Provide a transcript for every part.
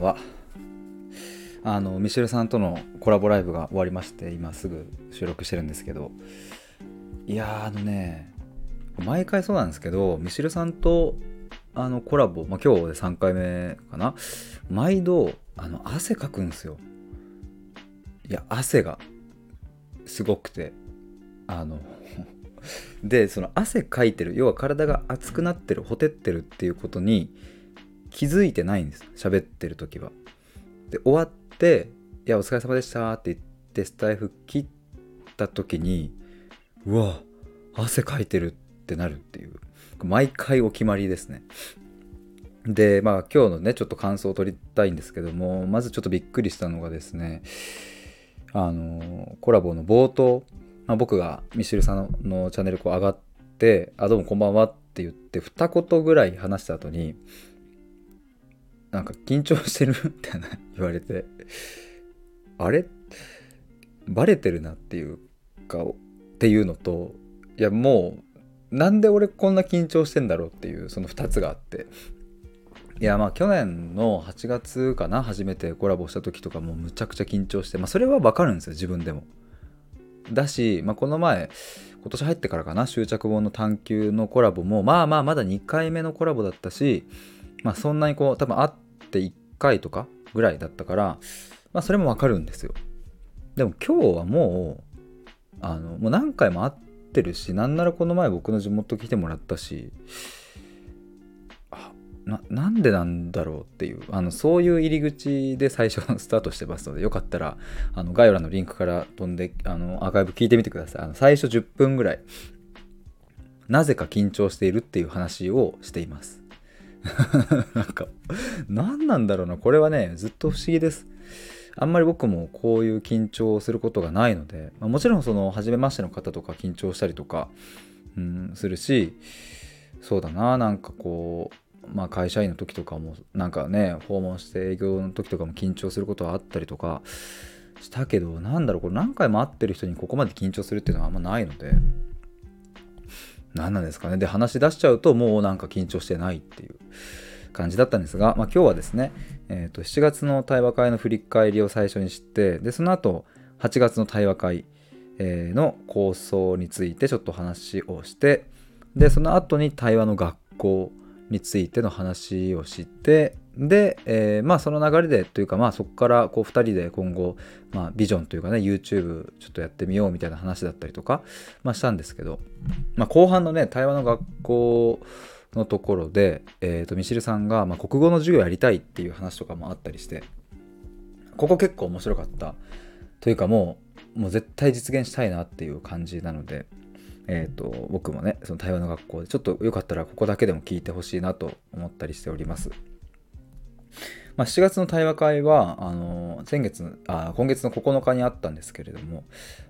はあのミシェルさんとのコラボライブが終わりまして今すぐ収録してるんですけどいやあのね毎回そうなんですけどミシェルさんとあのコラボ、まあ、今日で3回目かな。毎度あの汗かくんですよ。いや汗がすごくてあのでその汗かいてる要は体が熱くなってるほてってるっていうことに気づいてないんです。喋ってる時は。で終わって「いやお疲れ様でした」って言ってスタイフ切った時にうわ汗かいてるってなるっていう。毎回お決まりですね。でまあ今日のねちょっと感想を取りたいんですけどもまずちょっとびっくりしたのがですねあのコラボの冒頭、まあ、僕がミシルさんのチャンネルこう上がって「あどうもこんばんは」って言って二言ぐらい話した後になんか緊張してるみたいな言われてあれ？バレてるなっていうかっていうのといやもうなんで俺こんな緊張してんだろうっていうその2つがあって。いやまあ去年の8月かな初めてコラボした時とかもむちゃくちゃ緊張してまあそれはわかるんですよ自分でも。だし、まあ、この前今年入ってからかな執着本の探求のコラボもまあまあまだ2回目のコラボだったしまあそんなにこう多分会って1回とかぐらいだったからまあそれもわかるんですよ。でも今日はもうあのもう何回も会ってるしなんならこの前僕の地元来てもらったしあななんでなんだろうっていうあのそういう入り口で最初スタートしてますのでよかったらあの概要欄のリンクから飛んであのアーカイブ聞いてみてください。あの最初10分ぐらいなぜか緊張しているっていう話をしています。なんか何なんだろうな。これはねずっと不思議です。あんまり僕もこういう緊張をすることがないので、まあ、もちろんその初めましての方とか緊張したりとか、うん、するしそうだな。なんかこう、まあ、会社員の時とかもなんかね訪問して営業の時とかも緊張することはあったりとかしたけどなんだろう。これ何回も会ってる人にここまで緊張するっていうのはあんまないので何なんですかね。で話し出しちゃうともうなんか緊張してないっていう感じだったんですが、まあ、今日はですね、えー、と7月の対話会の振り返りを最初に知ってでその後8月の対話会、の構想についてちょっと話をしてでその後に対話の学校についての話をしてで、えー、まあその流れでというかまあそこからこう2人で今後、まあ、ビジョンというかね YouTube ちょっとやってみようみたいな話だったりとか、まあ、したんですけど、まあ、後半のね対話の学校のところで、えー、とミシルさんが、まあ、国語の授業やりたいっていう話とかもあったりしてここ結構面白かったというかもうもう絶対実現したいなっていう感じなので、えー、と僕もねその対話の学校でちょっとよかったらここだけでも聞いてほしいなと思ったりしております。まあ、7月の対話会はあの先月あ今月の9日にあったんですけれども、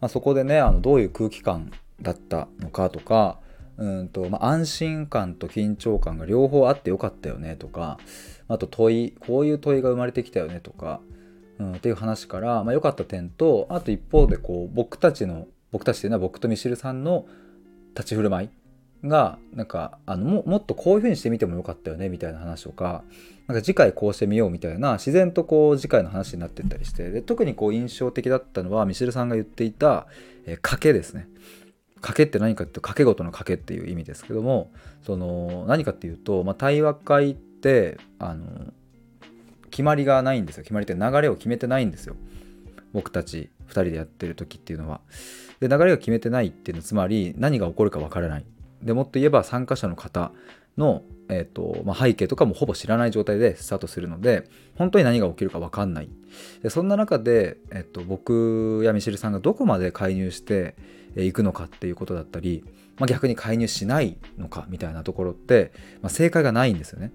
まあ、そこでねあのどういう空気感だったのかとかうんと、まあ、安心感と緊張感が両方あってよかったよねとかあと問いこういう問いが生まれてきたよねとか、うん、っていう話から、まあ、良かった点とあと一方でこう僕たちの僕たちというのは僕とミシルさんの立ち振る舞いがなんかあのももっとこういう風にしてみてもよかったよねみたいな話とかなんか次回こうしてみようみたいな自然とこう次回の話になってったりしてで特にこう印象的だったのはミシルさんが言っていた、えー、賭けですね。賭けって何かって賭け事の賭けっていう意味ですけどもその何かっていうと、まあ、対話会ってあの決まりがないんですよ。決まりって流れを決めてないんですよ。僕たち2人でやってる時っていうのは。で流れが決めてないっていうのはつまり何が起こるかわからない。でもっと言えば参加者の方の、えーとまあ、背景とかもほぼ知らない状態でスタートするので本当に何が起きるか分かんない。でそんな中で、えーと、僕やミシルさんがどこまで介入していくのかっていうことだったり、まあ、逆に介入しないのかみたいなところって、まあ、正解がないんですよね、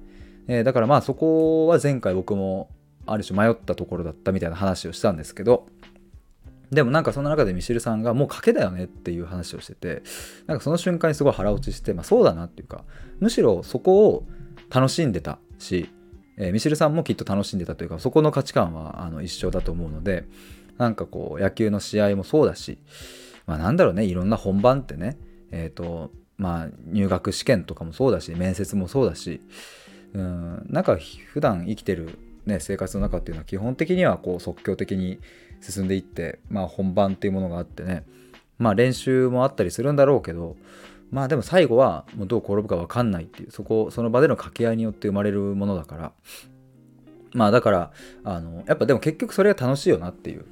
えー、だからまあそこは前回僕もある種迷ったところだったみたいな話をしたんですけどでもなんかその中でミシルさんがもう賭けだよねっていう話をしててなんかその瞬間にすごい腹落ちして、まあ、そうだなっていうかむしろそこを楽しんでたし、えー、ミシルさんもきっと楽しんでたというかそこの価値観はあの一緒だと思うのでなんかこう野球の試合もそうだしまあなんだろうねいろんな本番ってねえっ、ー、とまあ入学試験とかもそうだし面接もそうだしうんなんか普段生きてるね、生活の中っていうのは基本的にはこう即興的に進んでいって、まあ、本番っていうものがあってね。まあ練習もあったりするんだろうけどまあでも最後はもうどう転ぶか分かんないっていうそこその場での掛け合いによって生まれるものだから。まあだからあのやっぱでも結局それが楽しいよなっていう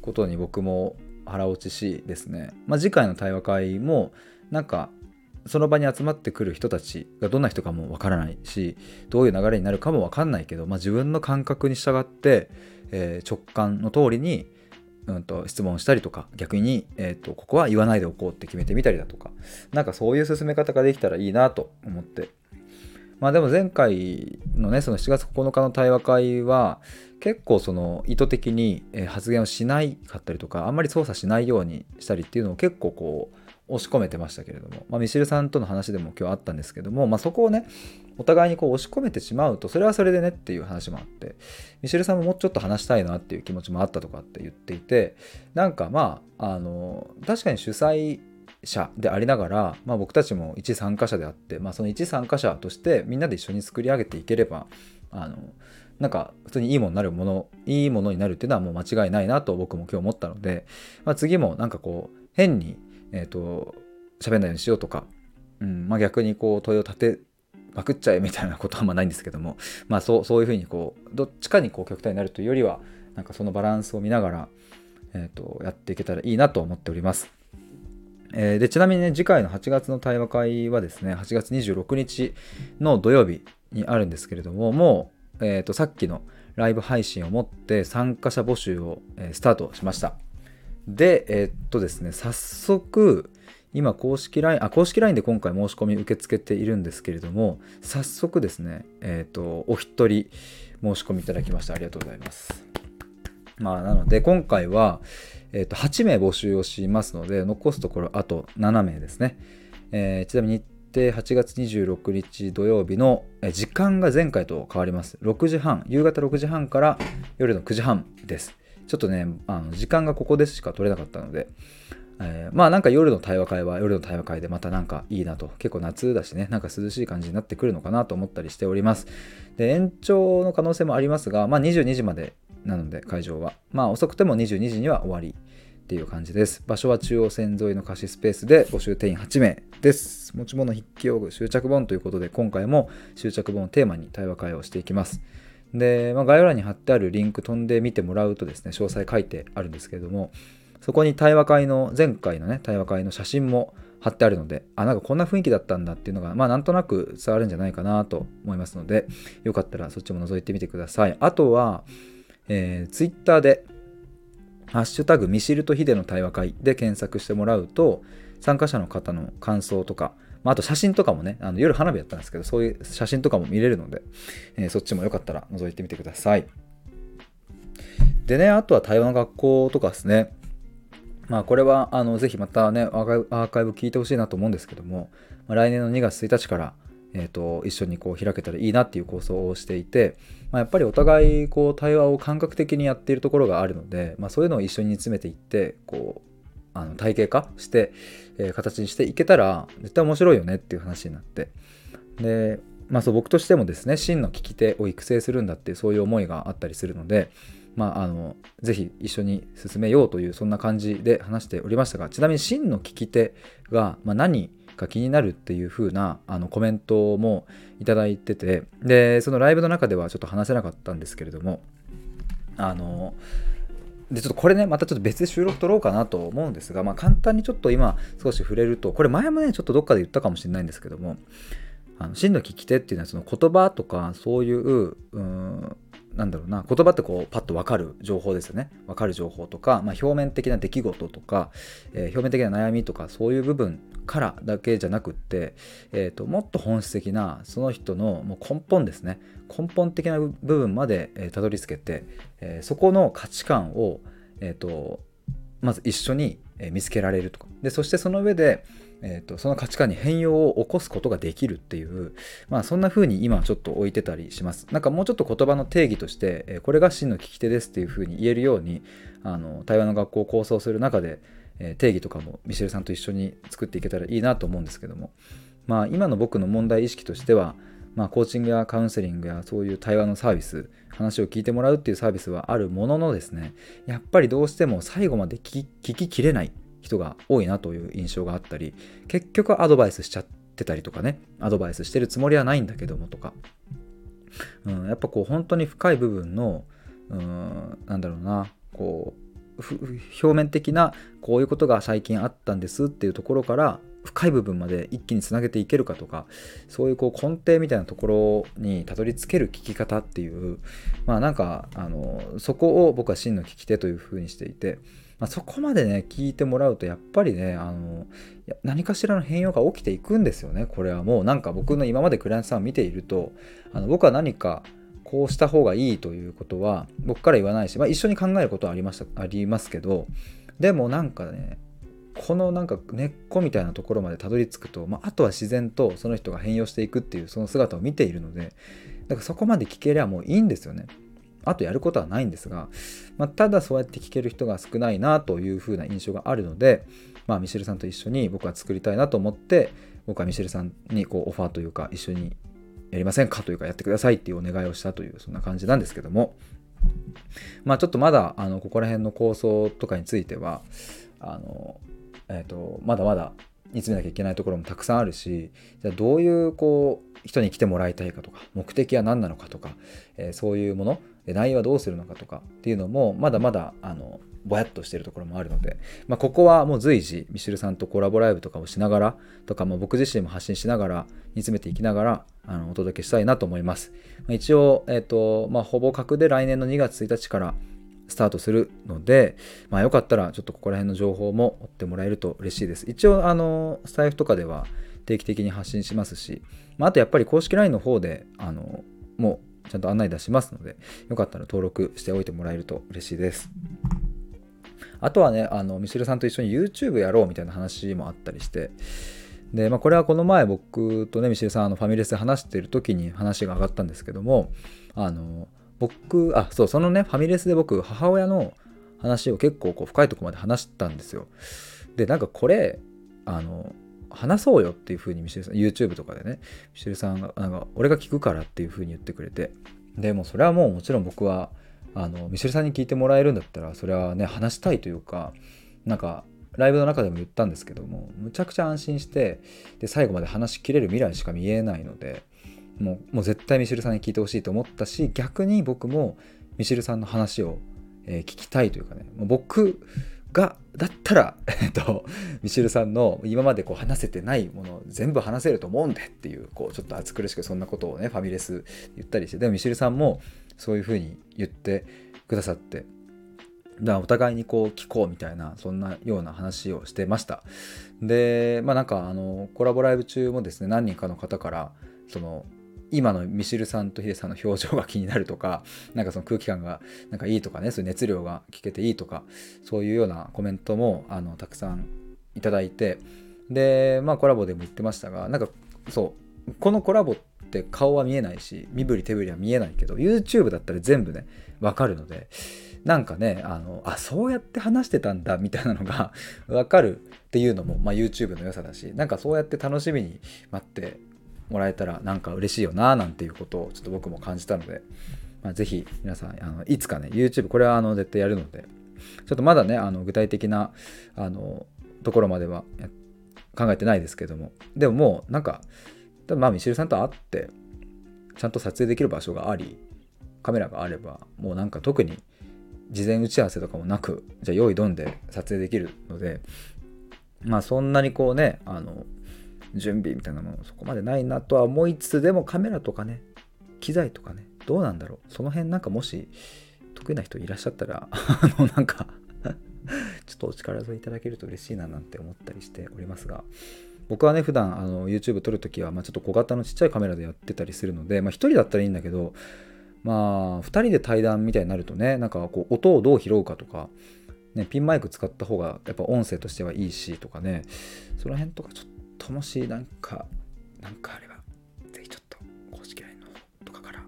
ことに僕も腹落ちしですね、まあ、次回の対話会もなんかその場に集まってくる人たちがどんな人かもわからないしどういう流れになるかもわかんないけど、まあ、自分の感覚に従って、えー、直感の通りに、うんと、質問したりとか逆に、えーと、ここは言わないでおこうって決めてみたりだとかなんかそういう進め方ができたらいいなと思って。まあでも前回のねその7月9日の対話会は結構その意図的に発言をしないかったりとかあんまり操作しないようにしたりっていうのを結構こう押し込めてましたけれども、まあ、ミシルさんとの話でも今日あったんですけども、まあ、そこをねお互いにこう押し込めてしまうとそれはそれでねっていう話もあってミシェルさんももうちょっと話したいなっていう気持ちもあったとかって言っていてなんかまああの確かに主催者でありながら、まあ、僕たちも一参加者であって、まあ、その一参加者としてみんなで一緒に作り上げていければあのなんか普通にいいものになるものいいものになるっていうのはもう間違いないなと僕も今日思ったので、まあ、次もなんかこう変にえっ、ー、と、喋んないようにしようとか、うんまあ、逆にこう問いを立てまくっちゃえみたいなことはまないんですけども、まあそうそういうふうにこう、どっちかにこう極端になるというよりは、なんかそのバランスを見ながら、えーと、やっていけたらいいなと思っております。えー、でちなみにね、次回の8月の対話会はですね、8月26日の土曜日にあるんですけれども、もう、えーと、さっきのライブ配信をもって参加者募集を、え、スタートしました。で、えー、っとですね、早速、今公式 LINE、あ、公式 LINE で今回申し込み受け付けているんですけれども、早速ですね、えっ、と、お一人申し込みいただきました。ありがとうございます。まあ、なので、今回は、えっ、と、8名募集をしますので、残すところあと7名ですね。えー、ちなみに日程8月26日土曜日の時間が前回と変わります。6時半、夕方6時半から夜の9時半です。ちょっとね、あの時間がここでしか取れなかったので、えー、まあなんか夜の対話会は夜の対話会でまたなんかいいなと結構夏だしねなんか涼しい感じになってくるのかなと思ったりしております。で延長の可能性もありますがまあ22時までなので会場は。まあ遅くても22時には終わりっていう感じです。場所は中央線沿いの貸しスペースで募集定員8名です。持ち物筆記用具執着本ということで今回も執着本をテーマに対話会をしていきます。で、まあ、概要欄に貼ってあるリンク飛んでみてもらうとですね、詳細書いてあるんですけれども、そこに対話会の、前回のね、対話会の写真も貼ってあるので、あ、なんかこんな雰囲気だったんだっていうのが、まあなんとなく伝わるんじゃないかなと思いますので、よかったらそっちも覗いてみてください。あとは、えー、Twitter で、ハッシュタグミシルとヒデの対話会で検索してもらうと、参加者の方の感想とか、まあ、あと写真とかもね、あの夜花火やったんですけど、そういう写真とかも見れるので、えー、そっちもよかったら覗いてみてください。でね、あとは対話の学校とかですね。まあこれはあのぜひまたねアーカイブ聞いてほしいなと思うんですけども、まあ、来年の2月1日から、えーと、一緒にこう開けたらいいなっていう構想をしていて、まあ、やっぱりお互いこう対話を感覚的にやっているところがあるので、まあ、そういうのを一緒に詰めていってこうあの体系化して、えー、形にしていけたら絶対面白いよねっていう話になって。でまあそう僕としてもですね真の聞き手を育成するんだっていうそういう思いがあったりするのでまああのぜひ一緒に進めようというそんな感じで話しておりましたがちなみに真の聞き手が、まあ、何か気になるっていう風なあなコメントもいただいててでそのライブの中ではちょっと話せなかったんですけれどもあのでちょっとこれねまたちょっと別で収録撮ろうかなと思うんですが、まあ、簡単にちょっと今少し触れるとこれ前もねちょっとどっかで言ったかもしれないんですけどもあの真の聞き手っていうのはその言葉とかそういううんなんだろうな言葉ってこうパッと分かる情報ですよね。分かる情報とか、まあ、表面的な出来事とか、えー、表面的な悩みとかそういう部分からだけじゃなくって、えーと、もっと本質的なその人のもう根本ですね。根本的な部分まで、えー、たどり着けて、えー、そこの価値観を、えーと、まず一緒に見つけられるとかでそしてその上で、えーと、その価値観に変容を起こすことができるっていう、まあ、そんな風に今ちょっと置いてたりします。なんかもうちょっと言葉の定義として、え、これが真の聞き手ですっていう風に言えるようにあの対話の学校を構想する中で、え、定義とかもミシェルさんと一緒に作っていけたらいいなと思うんですけども、まあ、今の僕の問題意識としてはまあ、コーチングやカウンセリングやそういう対話のサービス話を聞いてもらうっていうサービスはあるもののですねやっぱりどうしても最後まで聞きききれない人が多いなという印象があったり結局アドバイスしちゃってたりとかねアドバイスしてるつもりはないんだけどもとか、うん、やっぱこう本当に深い部分のうんなんだろうなこう表面的なこういうことが最近あったんですっていうところから深い部分まで一気につなげていけるかとかそういうこう根底みたいなところにたどり着ける聞き方っていうまあなんかあのそこを僕は真の聞き手というふうにしていて、まあ、そこまでね聞いてもらうとやっぱりねあの何かしらの変容が起きていくんですよねこれは。もうなんか僕の今までクライアントさんを見ているとあの僕は何かこうした方がいいということは僕から言わないし、まあ、一緒に考えることはありましたありますけどでもなんかねこのなんか根っこみたいなところまでたどり着くと、まあ、あとは自然とその人が変容していくっていうその姿を見ているのでだからそこまで聞けりゃもういいんですよね。あとやることはないんですが、まあ、ただそうやって聞ける人が少ないなというふうな印象があるので、まあ、ミシェルさんと一緒に僕は作りたいなと思って僕はミシェルさんにこうオファーというか一緒にやりませんかというかやってくださいっていうお願いをしたというそんな感じなんですけどもまあちょっとまだあのここら辺の構想とかについてはあのえーと、まだまだ煮詰めなきゃいけないところもたくさんあるしじゃあどういうこう人に来てもらいたいかとか目的は何なのかとか、えー、そういうもの内容はどうするのかとかっていうのもまだまだあのぼやっとしてるところもあるので、まあ、ここはもう随時ミシルさんとコラボライブとかをしながらとか、まあ、僕自身も発信しながら煮詰めていきながらあのお届けしたいなと思います、まあ、一応、えーとまあ、ほぼ確で来年の2月1日からスタートするので、まあ、よかったらちょっとここら辺の情報も追ってもらえると嬉しいです。一応、あの、スタイフとかでは定期的に発信しますし、まあ、あとやっぱり公式 LINE の方で、あの、もうちゃんと案内出しますので、よかったら登録しておいてもらえると嬉しいです。あとはね、あの、ミシルさんと一緒に YouTube やろうみたいな話もあったりして、で、まあ、これはこの前僕とね、ミシルさん、あのファミレスで話してる時に話が上がったんですけども、あの、僕、あ、そう、そのね、ファミレスで僕、母親の話を結構こう深いとこまで話したんですよ。で、なんかこれ、あの、話そうよっていう風にミシェルさん、YouTube とかでね、ミシェルさんが、なんか、俺が聞くからっていう風に言ってくれて、でもそれはもうもちろん僕は、あの、ミシェルさんに聞いてもらえるんだったら、それはね、話したいというか、なんか、ライブの中でも言ったんですけども、むちゃくちゃ安心して、で、最後まで話しきれる未来しか見えないので、もうもう絶対ミシルさんに聞いてほしいと思ったし逆に僕もミシルさんの話を、え、聞きたいというかね。もう僕がだったら、えっと、ミシルさんの今までこう話せてないもの全部話せると思うんでっていうこうちょっと暑苦しくそんなことをねファミレス言ったりして。でもミシルさんもそういうふうに言ってくださって。だからお互いにこう聞こうみたいなそんなような話をしてました。でまあなんかあのコラボライブ中もですね何人かの方からその今のミシルさんとヒデさんの表情が気になるとか、なんかその空気感がなんかいいとかね、そういう熱量が聞けていいとか、そういうようなコメントもあのたくさんいただいて、で、まあコラボでも言ってましたが、なんかそう、このコラボって顔は見えないし、身振り手振りは見えないけど、YouTube だったら全部ね、わかるので、なんかね、あの、あ、そうやって話してたんだみたいなのが わかるっていうのも、まあ、YouTube の良さだし、なんかそうやって楽しみに待ってもらえたらなんか嬉しいよななんていうことをちょっと僕も感じたので、まあ、ぜひ皆さんあのいつかね YouTube これはあの絶対やるのでちょっとまだねあの具体的なあのところまでは考えてないですけどもでももうなんか多分まあミシルさんと会ってちゃんと撮影できる場所がありカメラがあればもうなんか特に事前打ち合わせとかもなくじゃあ用意どんで撮影できるのでまあそんなにこうねあの準備みたいなものそこまでないなとは思いつつでもカメラとかね機材とかねどうなんだろう。その辺なんかもし得意な人いらっしゃったら あのなんか ちょっとお力添えいただけると嬉しいななんて思ったりしておりますが。僕はね普段あの YouTube 撮るときは、まあ、ちょっと小型のちっちゃいカメラでやってたりするので、まあ、1人だったらいいんだけどまあ2人で対談みたいになるとねなんかこう音をどう拾うかとかね、ピンマイク使った方がやっぱ音声としてはいいしとかねその辺とかちょっともしなんか、なんかあれば、ぜひちょっと公式 LINE の方とかから、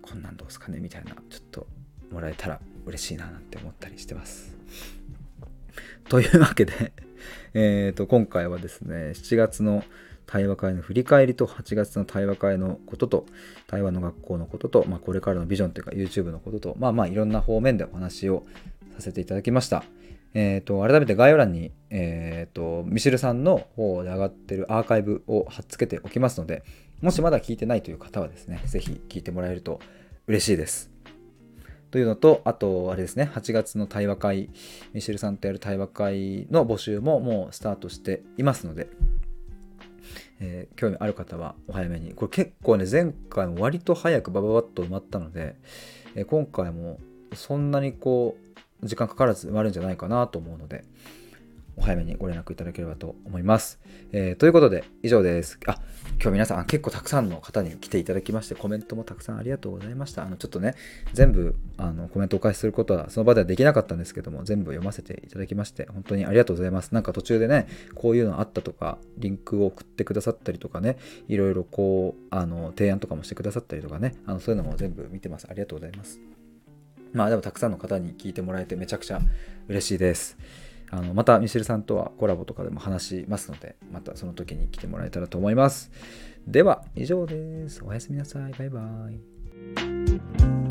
こんなんどうすかねみたいな、ちょっともらえたら嬉しいななんて思ったりしてます。というわけで えっと、今回はですね、7月の対話会の振り返りと8月の対話会のことと対話の学校のことと、まあ、これからのビジョンというか YouTube のこととまあまあいろんな方面でお話をさせていただきました。えーと、改めて概要欄に、えーと、ミシルさんの方で上がってるアーカイブを貼っつけておきますのでもしまだ聞いてないという方はですね是非聞いてもらえると嬉しいです。というのと、あと、あれですね、8月の対話会、ミシェルさんとやる対話会の募集ももうスタートしていますので、えー、興味ある方はお早めに。これ結構ね、前回も割と早くバババッと埋まったので、えー、今回もそんなにこう、時間かからず埋まるんじゃないかなと思うので、お早めにご連絡いただければと思います。えー、ということで、以上です。あ、今日皆さん結構たくさんの方に来ていただきまして、コメントもたくさんありがとうございました。あの、ちょっとね、全部あのコメントをお返しすることはその場ではできなかったんですけども、全部読ませていただきまして、本当にありがとうございます。なんか途中でね、こういうのあったとか、リンクを送ってくださったりとかね、いろいろこう、あの、提案とかもしてくださったりとかね、あのそういうのも全部見てます。ありがとうございます。まあでもたくさんの方に聞いてもらえてめちゃくちゃ嬉しいです。あのまたミシェルさんとはコラボとかでも話しますので、またその時に来てもらえたらと思います。では、以上です。おやすみなさい。バイバイ。